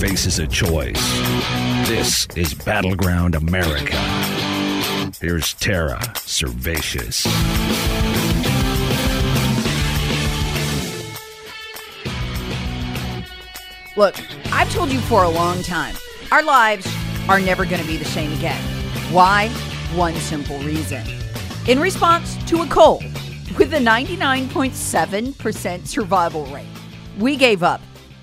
Faces a choice. This is Battleground America. Here's Tara Servatius. Look, I've told you for a long time, our lives are never going to be the same again. Why? One simple reason. In response to a cold with a 99.7% survival rate, we gave up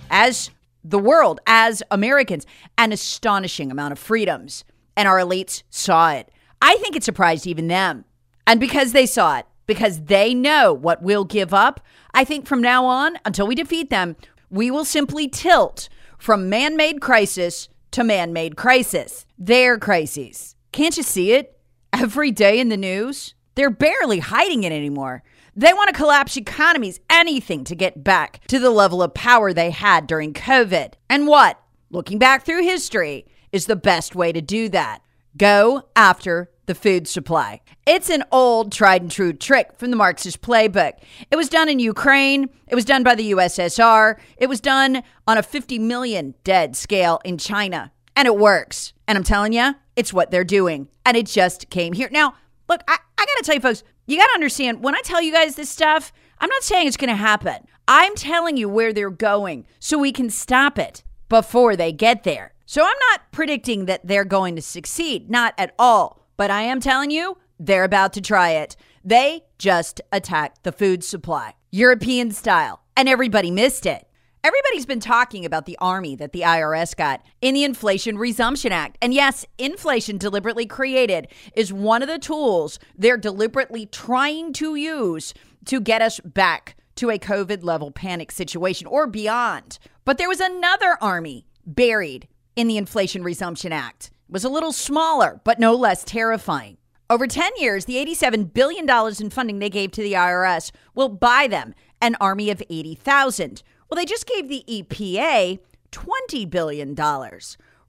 as the world, as Americans, an astonishing amount of freedoms. And our elites saw it. I think it surprised even them. And because they saw it, because they know what we'll give up, I think from now on, until we defeat them, we will simply tilt from man made crisis to man made crisis. Their crises. Can't you see it? Every day in the news, they're barely hiding it anymore. They want to collapse economies, anything to get back to the level of power they had during COVID. And what, looking back through history, is the best way to do that? Go after the food supply. It's an old, tried and true trick from the Marxist playbook. It was done in Ukraine, it was done by the USSR, it was done on a 50 million dead scale in China, and it works. And I'm telling you, it's what they're doing. And it just came here. Now, look, I, I gotta tell you, folks, you gotta understand when I tell you guys this stuff, I'm not saying it's gonna happen. I'm telling you where they're going so we can stop it before they get there. So I'm not predicting that they're going to succeed, not at all. But I am telling you, they're about to try it. They just attacked the food supply, European style, and everybody missed it. Everybody's been talking about the army that the IRS got in the Inflation Resumption Act. And yes, inflation deliberately created is one of the tools they're deliberately trying to use to get us back to a COVID level panic situation or beyond. But there was another army buried in the Inflation Resumption Act. It was a little smaller, but no less terrifying. Over 10 years, the $87 billion in funding they gave to the IRS will buy them an army of 80,000. Well, they just gave the EPA $20 billion.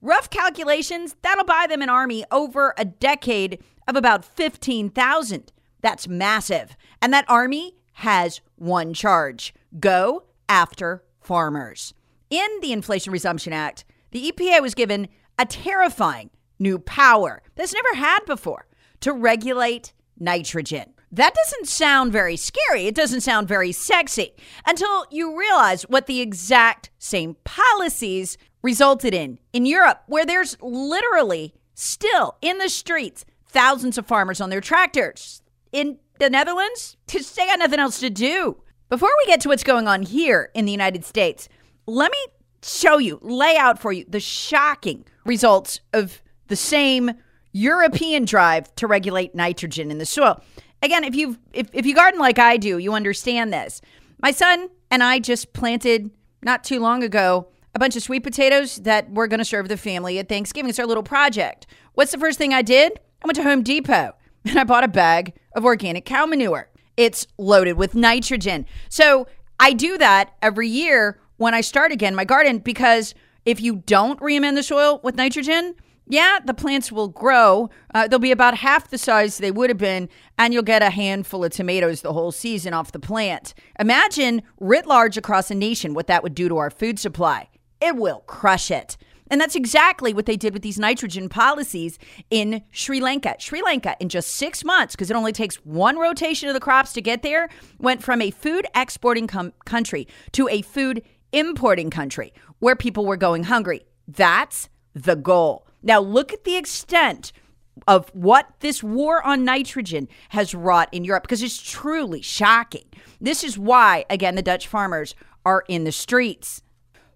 Rough calculations, that'll buy them an army over a decade of about 15,000. That's massive. And that army has one charge go after farmers. In the Inflation Resumption Act, the EPA was given a terrifying new power that's never had before to regulate nitrogen. That doesn't sound very scary. It doesn't sound very sexy until you realize what the exact same policies resulted in in Europe, where there's literally still in the streets thousands of farmers on their tractors. In the Netherlands, they got nothing else to do. Before we get to what's going on here in the United States, let me show you, lay out for you the shocking results of the same European drive to regulate nitrogen in the soil. Again, if you if, if you garden like I do, you understand this. My son and I just planted not too long ago a bunch of sweet potatoes that we're going to serve the family at Thanksgiving. It's our little project. What's the first thing I did? I went to Home Depot and I bought a bag of organic cow manure. It's loaded with nitrogen. So I do that every year when I start again my garden because if you don't reamend the soil with nitrogen, yeah, the plants will grow. Uh, they'll be about half the size they would have been, and you'll get a handful of tomatoes the whole season off the plant. Imagine writ large across a nation what that would do to our food supply. It will crush it. And that's exactly what they did with these nitrogen policies in Sri Lanka. Sri Lanka, in just six months, because it only takes one rotation of the crops to get there, went from a food exporting com- country to a food importing country where people were going hungry. That's the goal. Now, look at the extent of what this war on nitrogen has wrought in Europe because it's truly shocking. This is why, again, the Dutch farmers are in the streets.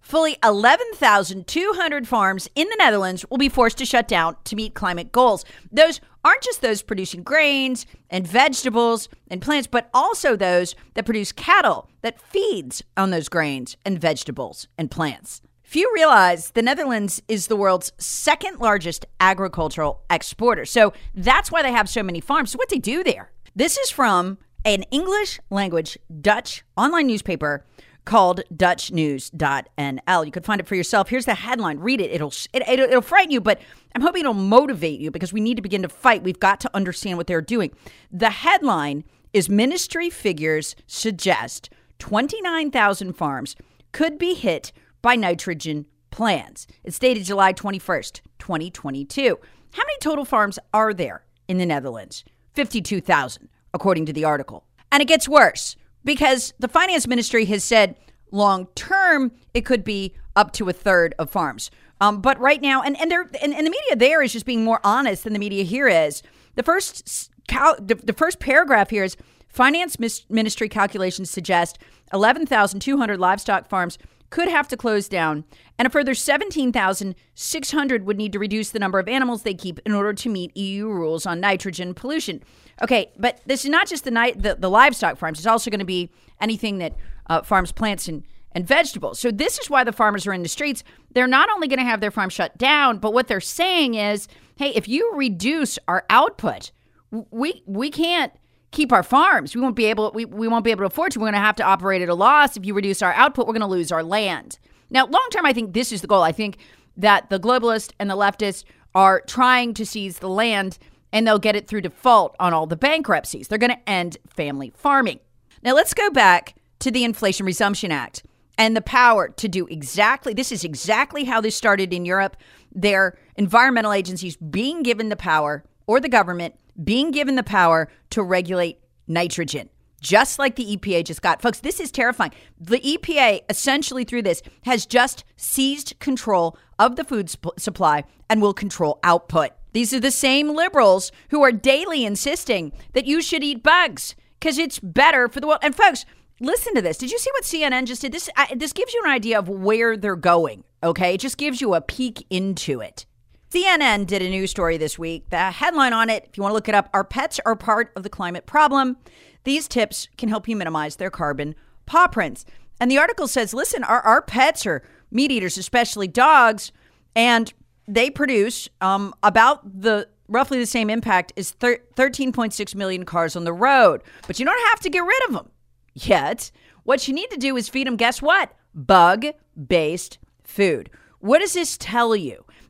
Fully 11,200 farms in the Netherlands will be forced to shut down to meet climate goals. Those aren't just those producing grains and vegetables and plants, but also those that produce cattle that feeds on those grains and vegetables and plants. Few realize the Netherlands is the world's second largest agricultural exporter. So that's why they have so many farms. So, what do they do there? This is from an English language Dutch online newspaper called dutchnews.nl. You could find it for yourself. Here's the headline. Read it. It'll, it, it'll it'll frighten you, but I'm hoping it'll motivate you because we need to begin to fight. We've got to understand what they're doing. The headline is ministry figures suggest 29,000 farms could be hit by nitrogen plants. It's dated July 21st, 2022. How many total farms are there in the Netherlands? 52,000, according to the article. And it gets worse because the finance ministry has said long term it could be up to a third of farms. Um, but right now, and and, they're, and and the media there is just being more honest than the media here is. The first the, the first paragraph here is finance ministry calculations suggest 11,200 livestock farms could have to close down, and a further 17,600 would need to reduce the number of animals they keep in order to meet EU rules on nitrogen pollution. Okay, but this is not just the, ni- the, the livestock farms, it's also going to be anything that uh, farms plants and, and vegetables. So, this is why the farmers are in the streets. They're not only going to have their farm shut down, but what they're saying is hey, if you reduce our output, we, we can't keep our farms. We won't be able we, we won't be able to afford to. We're going to have to operate at a loss. If you reduce our output, we're going to lose our land. Now, long term, I think this is the goal. I think that the globalists and the leftists are trying to seize the land and they'll get it through default on all the bankruptcies. They're going to end family farming. Now, let's go back to the Inflation Resumption Act and the power to do exactly this is exactly how this started in Europe. Their environmental agencies being given the power or the government being given the power to regulate nitrogen, just like the EPA just got. Folks, this is terrifying. The EPA, essentially through this, has just seized control of the food sp- supply and will control output. These are the same liberals who are daily insisting that you should eat bugs because it's better for the world. And folks, listen to this. Did you see what CNN just did? This this gives you an idea of where they're going. Okay, it just gives you a peek into it. CNN did a news story this week. The headline on it, if you want to look it up, Our Pets Are Part of the Climate Problem. These tips can help you minimize their carbon paw prints. And the article says listen, our, our pets are meat eaters, especially dogs, and they produce um, about the roughly the same impact as thir- 13.6 million cars on the road. But you don't have to get rid of them yet. What you need to do is feed them, guess what? Bug based food. What does this tell you?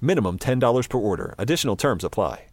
Minimum $10 per order. Additional terms apply.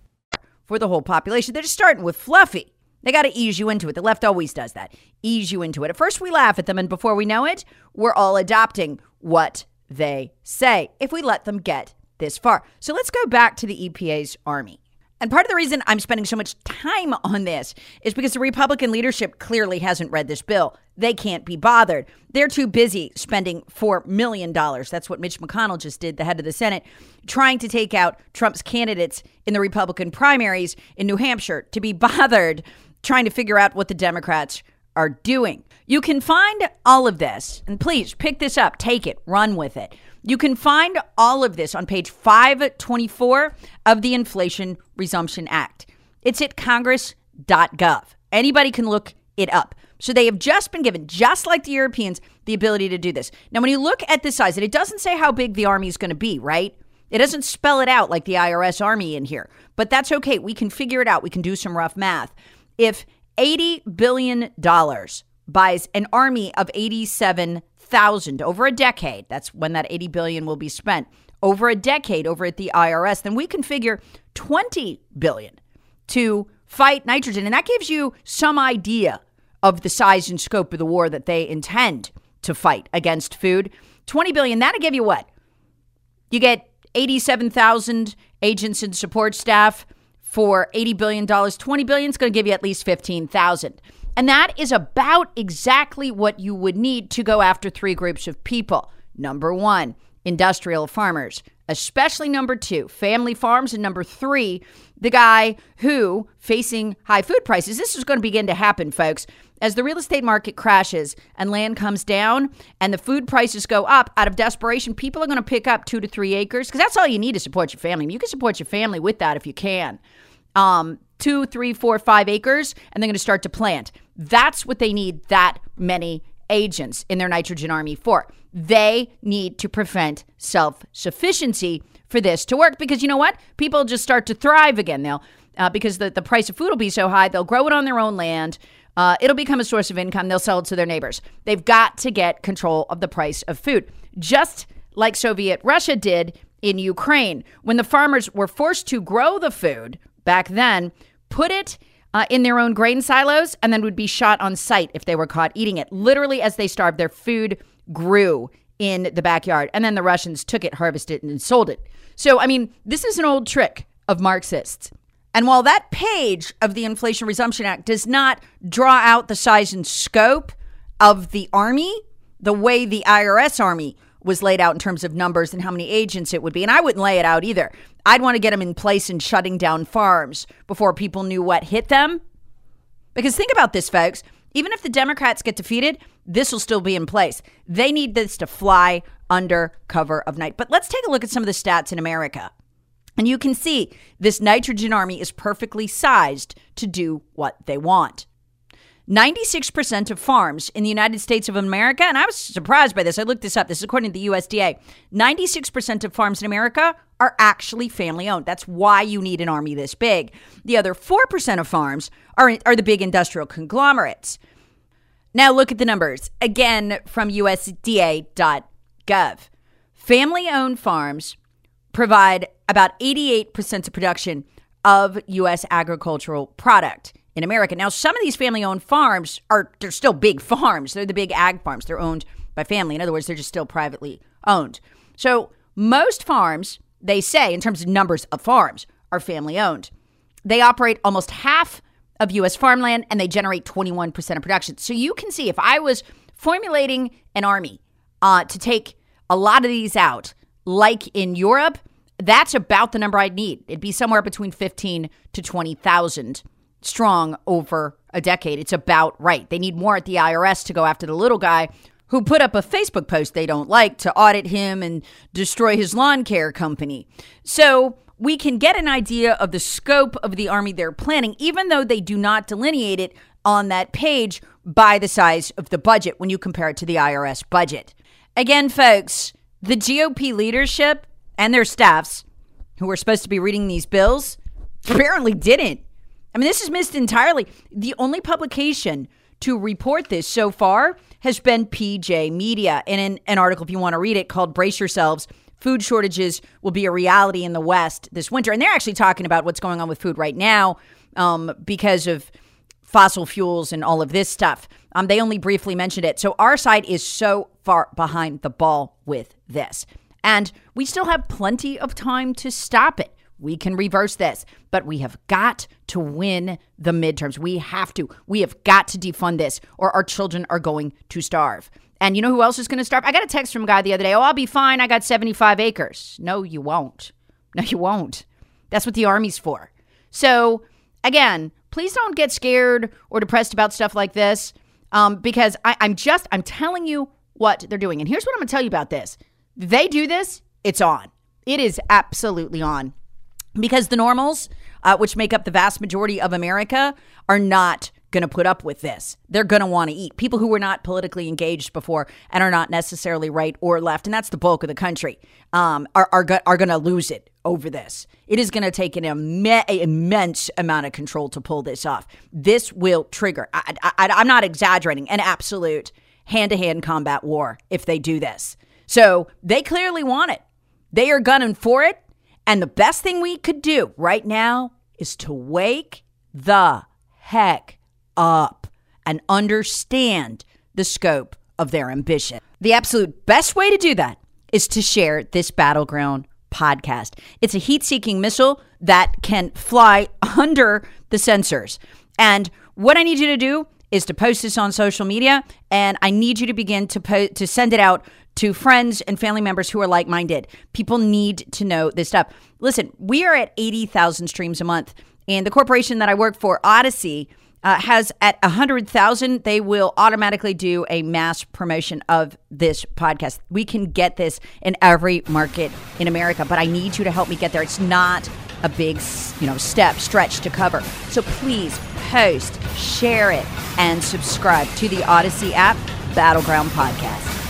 For the whole population, they're just starting with fluffy. They got to ease you into it. The left always does that. Ease you into it. At first, we laugh at them, and before we know it, we're all adopting what they say if we let them get this far. So let's go back to the EPA's army. And part of the reason I'm spending so much time on this is because the Republican leadership clearly hasn't read this bill. They can't be bothered. They're too busy spending $4 million. That's what Mitch McConnell just did, the head of the Senate, trying to take out Trump's candidates in the Republican primaries in New Hampshire to be bothered trying to figure out what the Democrats are doing. You can find all of this, and please pick this up, take it, run with it. You can find all of this on page 524 of the Inflation Resumption Act. It's at congress.gov. Anybody can look it up. So they have just been given, just like the Europeans, the ability to do this. Now, when you look at the size, and it doesn't say how big the army is going to be, right? It doesn't spell it out like the IRS Army in here, but that's okay. We can figure it out. We can do some rough math. If $80 billion buys an army of 87,000 over a decade, that's when that 80 billion will be spent over a decade over at the IRS, then we can figure 20 billion to fight nitrogen. And that gives you some idea of the size and scope of the war that they intend to fight against food. 20 billion, that'll give you what? You get 87,000 agents and support staff for $80 billion. 20 billion is going to give you at least 15,000. And that is about exactly what you would need to go after three groups of people. Number one, industrial farmers, especially number two, family farms, and number three, the guy who, facing high food prices, this is going to begin to happen, folks. As the real estate market crashes and land comes down and the food prices go up out of desperation, people are going to pick up two to three acres because that's all you need to support your family. You can support your family with that if you can. Um, two, three, four, five acres, and they're going to start to plant. That's what they need that many agents in their nitrogen army for. They need to prevent self sufficiency for this to work because you know what? People just start to thrive again. They'll, uh, because the, the price of food will be so high, they'll grow it on their own land. Uh, it'll become a source of income. They'll sell it to their neighbors. They've got to get control of the price of food, just like Soviet Russia did in Ukraine. When the farmers were forced to grow the food back then, put it uh, in their own grain silos, and then would be shot on sight if they were caught eating it. Literally, as they starved, their food grew in the backyard. And then the Russians took it, harvested it, and sold it. So, I mean, this is an old trick of Marxists. And while that page of the Inflation Resumption Act does not draw out the size and scope of the Army, the way the IRS Army was laid out in terms of numbers and how many agents it would be. And I wouldn't lay it out either. I'd want to get them in place and shutting down farms before people knew what hit them. Because think about this, folks. Even if the Democrats get defeated, this will still be in place. They need this to fly under cover of night. But let's take a look at some of the stats in America. And you can see this nitrogen army is perfectly sized to do what they want. 96% of farms in the United States of America, and I was surprised by this. I looked this up. This is according to the USDA. 96% of farms in America are actually family owned. That's why you need an army this big. The other 4% of farms are, are the big industrial conglomerates. Now look at the numbers again from USDA.gov. Family owned farms provide about 88% of production of U.S. agricultural product in America. Now, some of these family owned farms are, they're still big farms. They're the big ag farms. They're owned by family. In other words, they're just still privately owned. So, most farms, they say, in terms of numbers of farms, are family owned. They operate almost half of U.S. farmland and they generate 21% of production. So, you can see if I was formulating an army uh, to take a lot of these out, like in Europe, that's about the number I'd need. It'd be somewhere between 15 to 20,000 strong over a decade. It's about right. They need more at the IRS to go after the little guy who put up a Facebook post they don't like to audit him and destroy his lawn care company. So we can get an idea of the scope of the army they're planning, even though they do not delineate it on that page by the size of the budget when you compare it to the IRS budget. Again, folks, the GOP leadership and their staffs who were supposed to be reading these bills apparently didn't. I mean, this is missed entirely. The only publication to report this so far has been PJ Media. And in an article, if you want to read it, called Brace Yourselves Food Shortages Will Be a Reality in the West This Winter. And they're actually talking about what's going on with food right now um, because of fossil fuels and all of this stuff. Um, they only briefly mentioned it. So our side is so far behind the ball with this. And we still have plenty of time to stop it. We can reverse this, but we have got to win the midterms. We have to. We have got to defund this, or our children are going to starve. And you know who else is going to starve? I got a text from a guy the other day. Oh, I'll be fine. I got 75 acres. No, you won't. No, you won't. That's what the Army's for. So, again, please don't get scared or depressed about stuff like this um, because I, I'm just, I'm telling you what they're doing. And here's what I'm going to tell you about this they do this, it's on. It is absolutely on because the normals, uh, which make up the vast majority of America, are not going to put up with this. They're going to want to eat. People who were not politically engaged before and are not necessarily right or left, and that's the bulk of the country, um, are are, are going to lose it over this. It is going to take an imme- immense amount of control to pull this off. This will trigger. I, I, I'm not exaggerating. An absolute hand to hand combat war if they do this. So they clearly want it. They are gunning for it. And the best thing we could do right now is to wake the heck up and understand the scope of their ambition. The absolute best way to do that is to share this battleground podcast. It's a heat seeking missile that can fly under the sensors. And what I need you to do is to post this on social media and I need you to begin to po- to send it out to friends and family members who are like-minded. People need to know this stuff. Listen, we are at 80,000 streams a month and the corporation that I work for, Odyssey, uh, has at 100,000, they will automatically do a mass promotion of this podcast. We can get this in every market in America, but I need you to help me get there. It's not a big, you know, step, stretch to cover. So please post, share it, and subscribe to the Odyssey app, Battleground Podcast.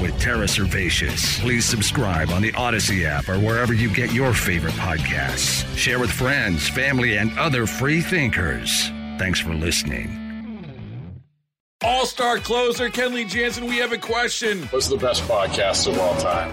With Tara Servatius. Please subscribe on the Odyssey app or wherever you get your favorite podcasts. Share with friends, family, and other free thinkers. Thanks for listening. All star closer Kenley Jansen, we have a question. What's the best podcast of all time?